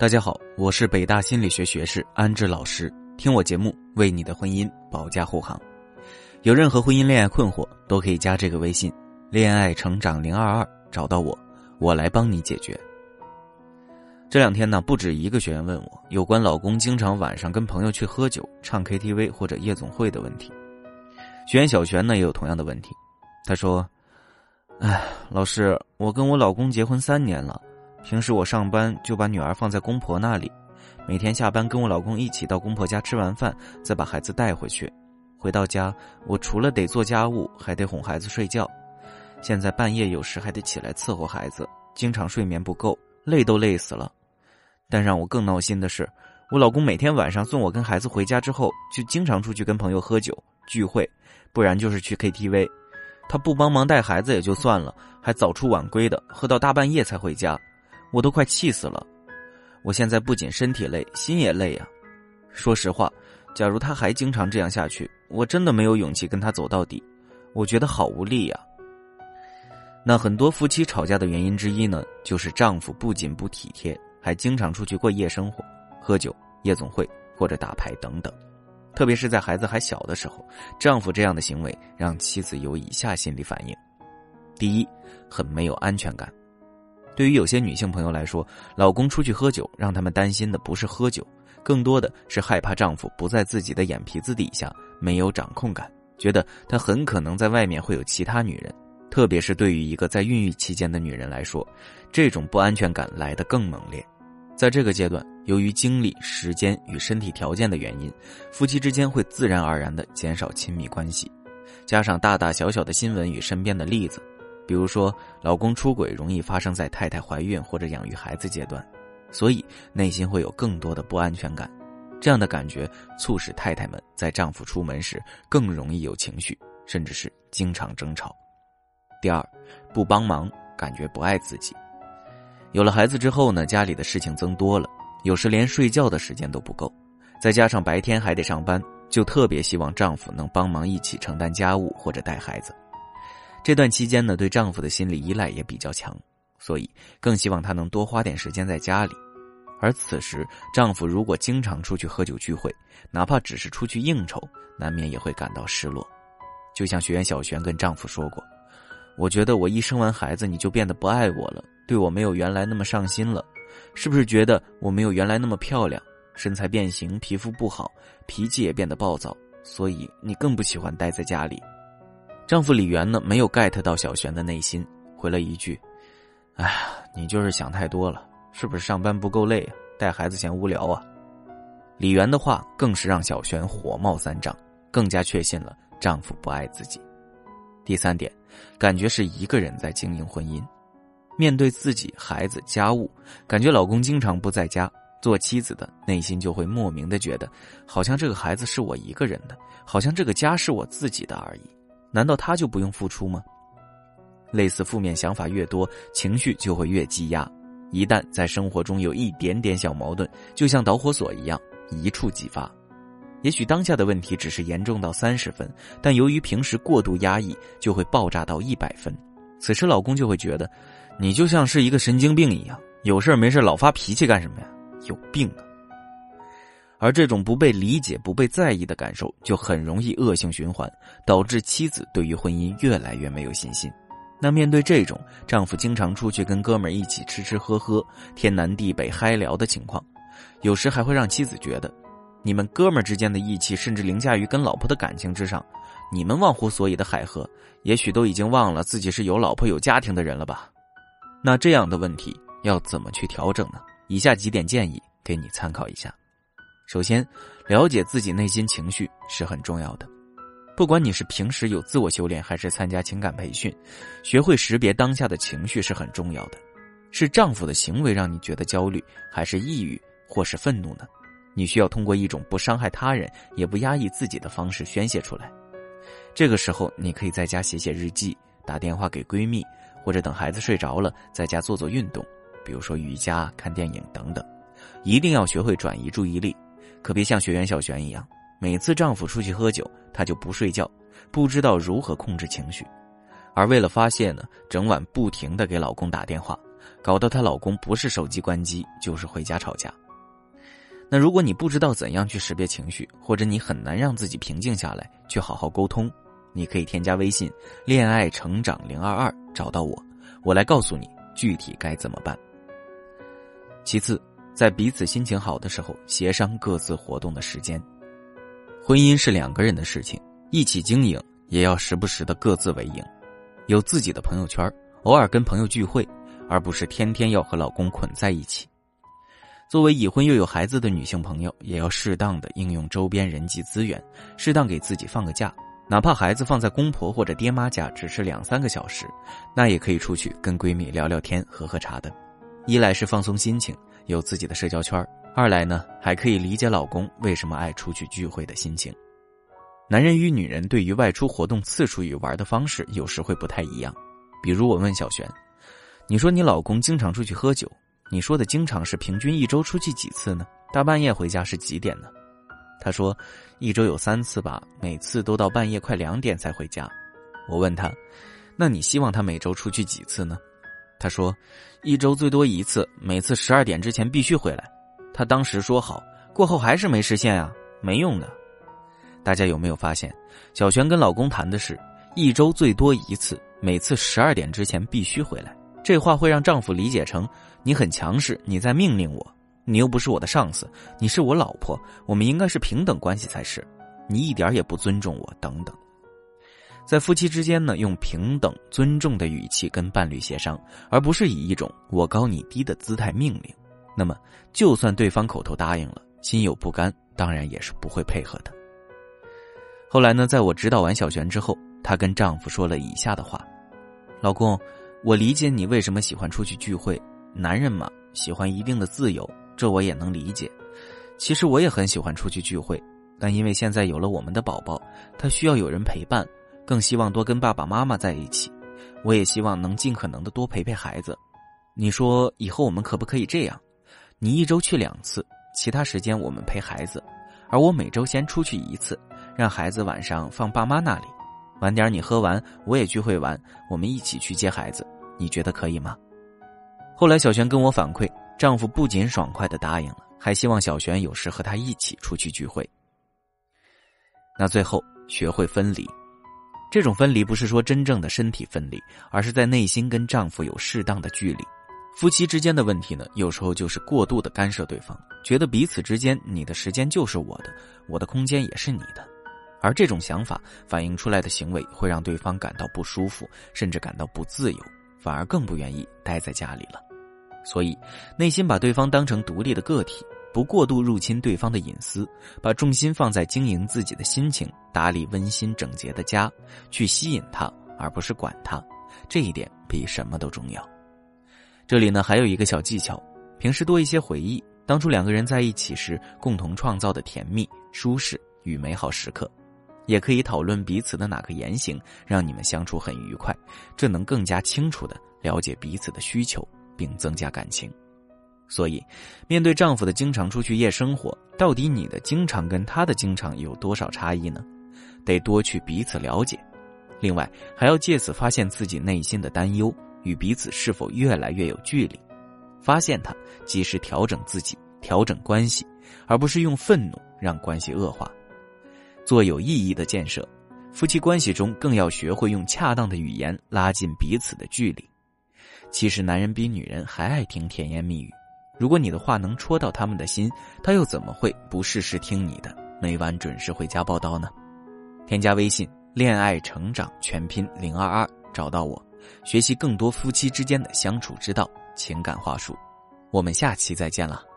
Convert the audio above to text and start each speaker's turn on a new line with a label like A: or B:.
A: 大家好，我是北大心理学学士安志老师，听我节目为你的婚姻保驾护航。有任何婚姻恋爱困惑，都可以加这个微信“恋爱成长零二二”，找到我，我来帮你解决。这两天呢，不止一个学员问我有关老公经常晚上跟朋友去喝酒、唱 KTV 或者夜总会的问题。学员小璇呢也有同样的问题，他说：“哎，老师，我跟我老公结婚三年了。”平时我上班就把女儿放在公婆那里，每天下班跟我老公一起到公婆家吃完饭，再把孩子带回去。回到家，我除了得做家务，还得哄孩子睡觉。现在半夜有时还得起来伺候孩子，经常睡眠不够，累都累死了。但让我更闹心的是，我老公每天晚上送我跟孩子回家之后，就经常出去跟朋友喝酒聚会，不然就是去 KTV。他不帮忙带孩子也就算了，还早出晚归的，喝到大半夜才回家。我都快气死了，我现在不仅身体累，心也累呀。说实话，假如他还经常这样下去，我真的没有勇气跟他走到底，我觉得好无力呀。那很多夫妻吵架的原因之一呢，就是丈夫不仅不体贴，还经常出去过夜生活、喝酒、夜总会或者打牌等等。特别是在孩子还小的时候，丈夫这样的行为让妻子有以下心理反应：第一，很没有安全感。对于有些女性朋友来说，老公出去喝酒，让他们担心的不是喝酒，更多的是害怕丈夫不在自己的眼皮子底下，没有掌控感，觉得他很可能在外面会有其他女人。特别是对于一个在孕育期间的女人来说，这种不安全感来得更猛烈。在这个阶段，由于精力、时间与身体条件的原因，夫妻之间会自然而然的减少亲密关系，加上大大小小的新闻与身边的例子。比如说，老公出轨容易发生在太太怀孕或者养育孩子阶段，所以内心会有更多的不安全感。这样的感觉促使太太们在丈夫出门时更容易有情绪，甚至是经常争吵。第二，不帮忙，感觉不爱自己。有了孩子之后呢，家里的事情增多了，有时连睡觉的时间都不够，再加上白天还得上班，就特别希望丈夫能帮忙一起承担家务或者带孩子。这段期间呢，对丈夫的心理依赖也比较强，所以更希望他能多花点时间在家里。而此时，丈夫如果经常出去喝酒聚会，哪怕只是出去应酬，难免也会感到失落。就像学员小璇跟丈夫说过：“我觉得我一生完孩子，你就变得不爱我了，对我没有原来那么上心了，是不是觉得我没有原来那么漂亮，身材变形，皮肤不好，脾气也变得暴躁，所以你更不喜欢待在家里？”丈夫李元呢，没有 get 到小璇的内心，回了一句：“哎呀，你就是想太多了，是不是上班不够累啊？带孩子嫌无聊啊？”李元的话更是让小璇火冒三丈，更加确信了丈夫不爱自己。第三点，感觉是一个人在经营婚姻，面对自己、孩子、家务，感觉老公经常不在家，做妻子的内心就会莫名的觉得，好像这个孩子是我一个人的，好像这个家是我自己的而已。难道他就不用付出吗？类似负面想法越多，情绪就会越积压。一旦在生活中有一点点小矛盾，就像导火索一样一触即发。也许当下的问题只是严重到三十分，但由于平时过度压抑，就会爆炸到一百分。此时老公就会觉得，你就像是一个神经病一样，有事没事老发脾气干什么呀？有病啊！而这种不被理解、不被在意的感受，就很容易恶性循环，导致妻子对于婚姻越来越没有信心。那面对这种丈夫经常出去跟哥们儿一起吃吃喝喝、天南地北嗨聊的情况，有时还会让妻子觉得，你们哥们儿之间的义气甚至凌驾于跟老婆的感情之上。你们忘乎所以的海喝，也许都已经忘了自己是有老婆有家庭的人了吧？那这样的问题要怎么去调整呢？以下几点建议给你参考一下。首先，了解自己内心情绪是很重要的。不管你是平时有自我修炼，还是参加情感培训，学会识别当下的情绪是很重要的。是丈夫的行为让你觉得焦虑，还是抑郁，或是愤怒呢？你需要通过一种不伤害他人，也不压抑自己的方式宣泄出来。这个时候，你可以在家写写日记，打电话给闺蜜，或者等孩子睡着了，在家做做运动，比如说瑜伽、看电影等等。一定要学会转移注意力。可别像学员小璇一样，每次丈夫出去喝酒，她就不睡觉，不知道如何控制情绪，而为了发泄呢，整晚不停的给老公打电话，搞得她老公不是手机关机，就是回家吵架。那如果你不知道怎样去识别情绪，或者你很难让自己平静下来，去好好沟通，你可以添加微信“恋爱成长零二二”找到我，我来告诉你具体该怎么办。其次，在彼此心情好的时候，协商各自活动的时间。婚姻是两个人的事情，一起经营，也要时不时的各自为营，有自己的朋友圈，偶尔跟朋友聚会，而不是天天要和老公捆在一起。作为已婚又有孩子的女性朋友，也要适当的应用周边人际资源，适当给自己放个假，哪怕孩子放在公婆或者爹妈家只是两三个小时，那也可以出去跟闺蜜聊聊天、喝喝茶的。一来是放松心情，有自己的社交圈；二来呢，还可以理解老公为什么爱出去聚会的心情。男人与女人对于外出活动次数与玩的方式有时会不太一样，比如我问小璇：“你说你老公经常出去喝酒。”你说的经常是平均一周出去几次呢？大半夜回家是几点呢？他说，一周有三次吧，每次都到半夜快两点才回家。我问他，那你希望他每周出去几次呢？他说，一周最多一次，每次十二点之前必须回来。他当时说好，过后还是没实现啊，没用的。大家有没有发现，小璇跟老公谈的是一周最多一次，每次十二点之前必须回来。这话会让丈夫理解成你很强势，你在命令我，你又不是我的上司，你是我老婆，我们应该是平等关系才是，你一点也不尊重我，等等。在夫妻之间呢，用平等尊重的语气跟伴侣协商，而不是以一种我高你低的姿态命令。那么，就算对方口头答应了，心有不甘，当然也是不会配合的。后来呢，在我指导完小璇之后，她跟丈夫说了以下的话：“老公。”我理解你为什么喜欢出去聚会，男人嘛，喜欢一定的自由，这我也能理解。其实我也很喜欢出去聚会，但因为现在有了我们的宝宝，他需要有人陪伴，更希望多跟爸爸妈妈在一起。我也希望能尽可能的多陪陪孩子。你说以后我们可不可以这样？你一周去两次，其他时间我们陪孩子，而我每周先出去一次，让孩子晚上放爸妈那里。晚点你喝完，我也聚会完，我们一起去接孩子，你觉得可以吗？后来小璇跟我反馈，丈夫不仅爽快的答应了，还希望小璇有时和他一起出去聚会。那最后学会分离，这种分离不是说真正的身体分离，而是在内心跟丈夫有适当的距离。夫妻之间的问题呢，有时候就是过度的干涉对方，觉得彼此之间你的时间就是我的，我的空间也是你的。而这种想法反映出来的行为会让对方感到不舒服，甚至感到不自由，反而更不愿意待在家里了。所以，内心把对方当成独立的个体，不过度入侵对方的隐私，把重心放在经营自己的心情、打理温馨整洁的家，去吸引他，而不是管他，这一点比什么都重要。这里呢，还有一个小技巧：平时多一些回忆当初两个人在一起时共同创造的甜蜜、舒适与美好时刻。也可以讨论彼此的哪个言行让你们相处很愉快，这能更加清楚的了解彼此的需求，并增加感情。所以，面对丈夫的经常出去夜生活，到底你的经常跟他的经常有多少差异呢？得多去彼此了解。另外，还要借此发现自己内心的担忧与彼此是否越来越有距离，发现他，及时调整自己，调整关系，而不是用愤怒让关系恶化。做有意义的建设，夫妻关系中更要学会用恰当的语言拉近彼此的距离。其实，男人比女人还爱听甜言蜜语。如果你的话能戳到他们的心，他又怎么会不事事听你的，每晚准时回家报道呢？添加微信“恋爱成长全拼零二二”，找到我，学习更多夫妻之间的相处之道、情感话术。我们下期再见了。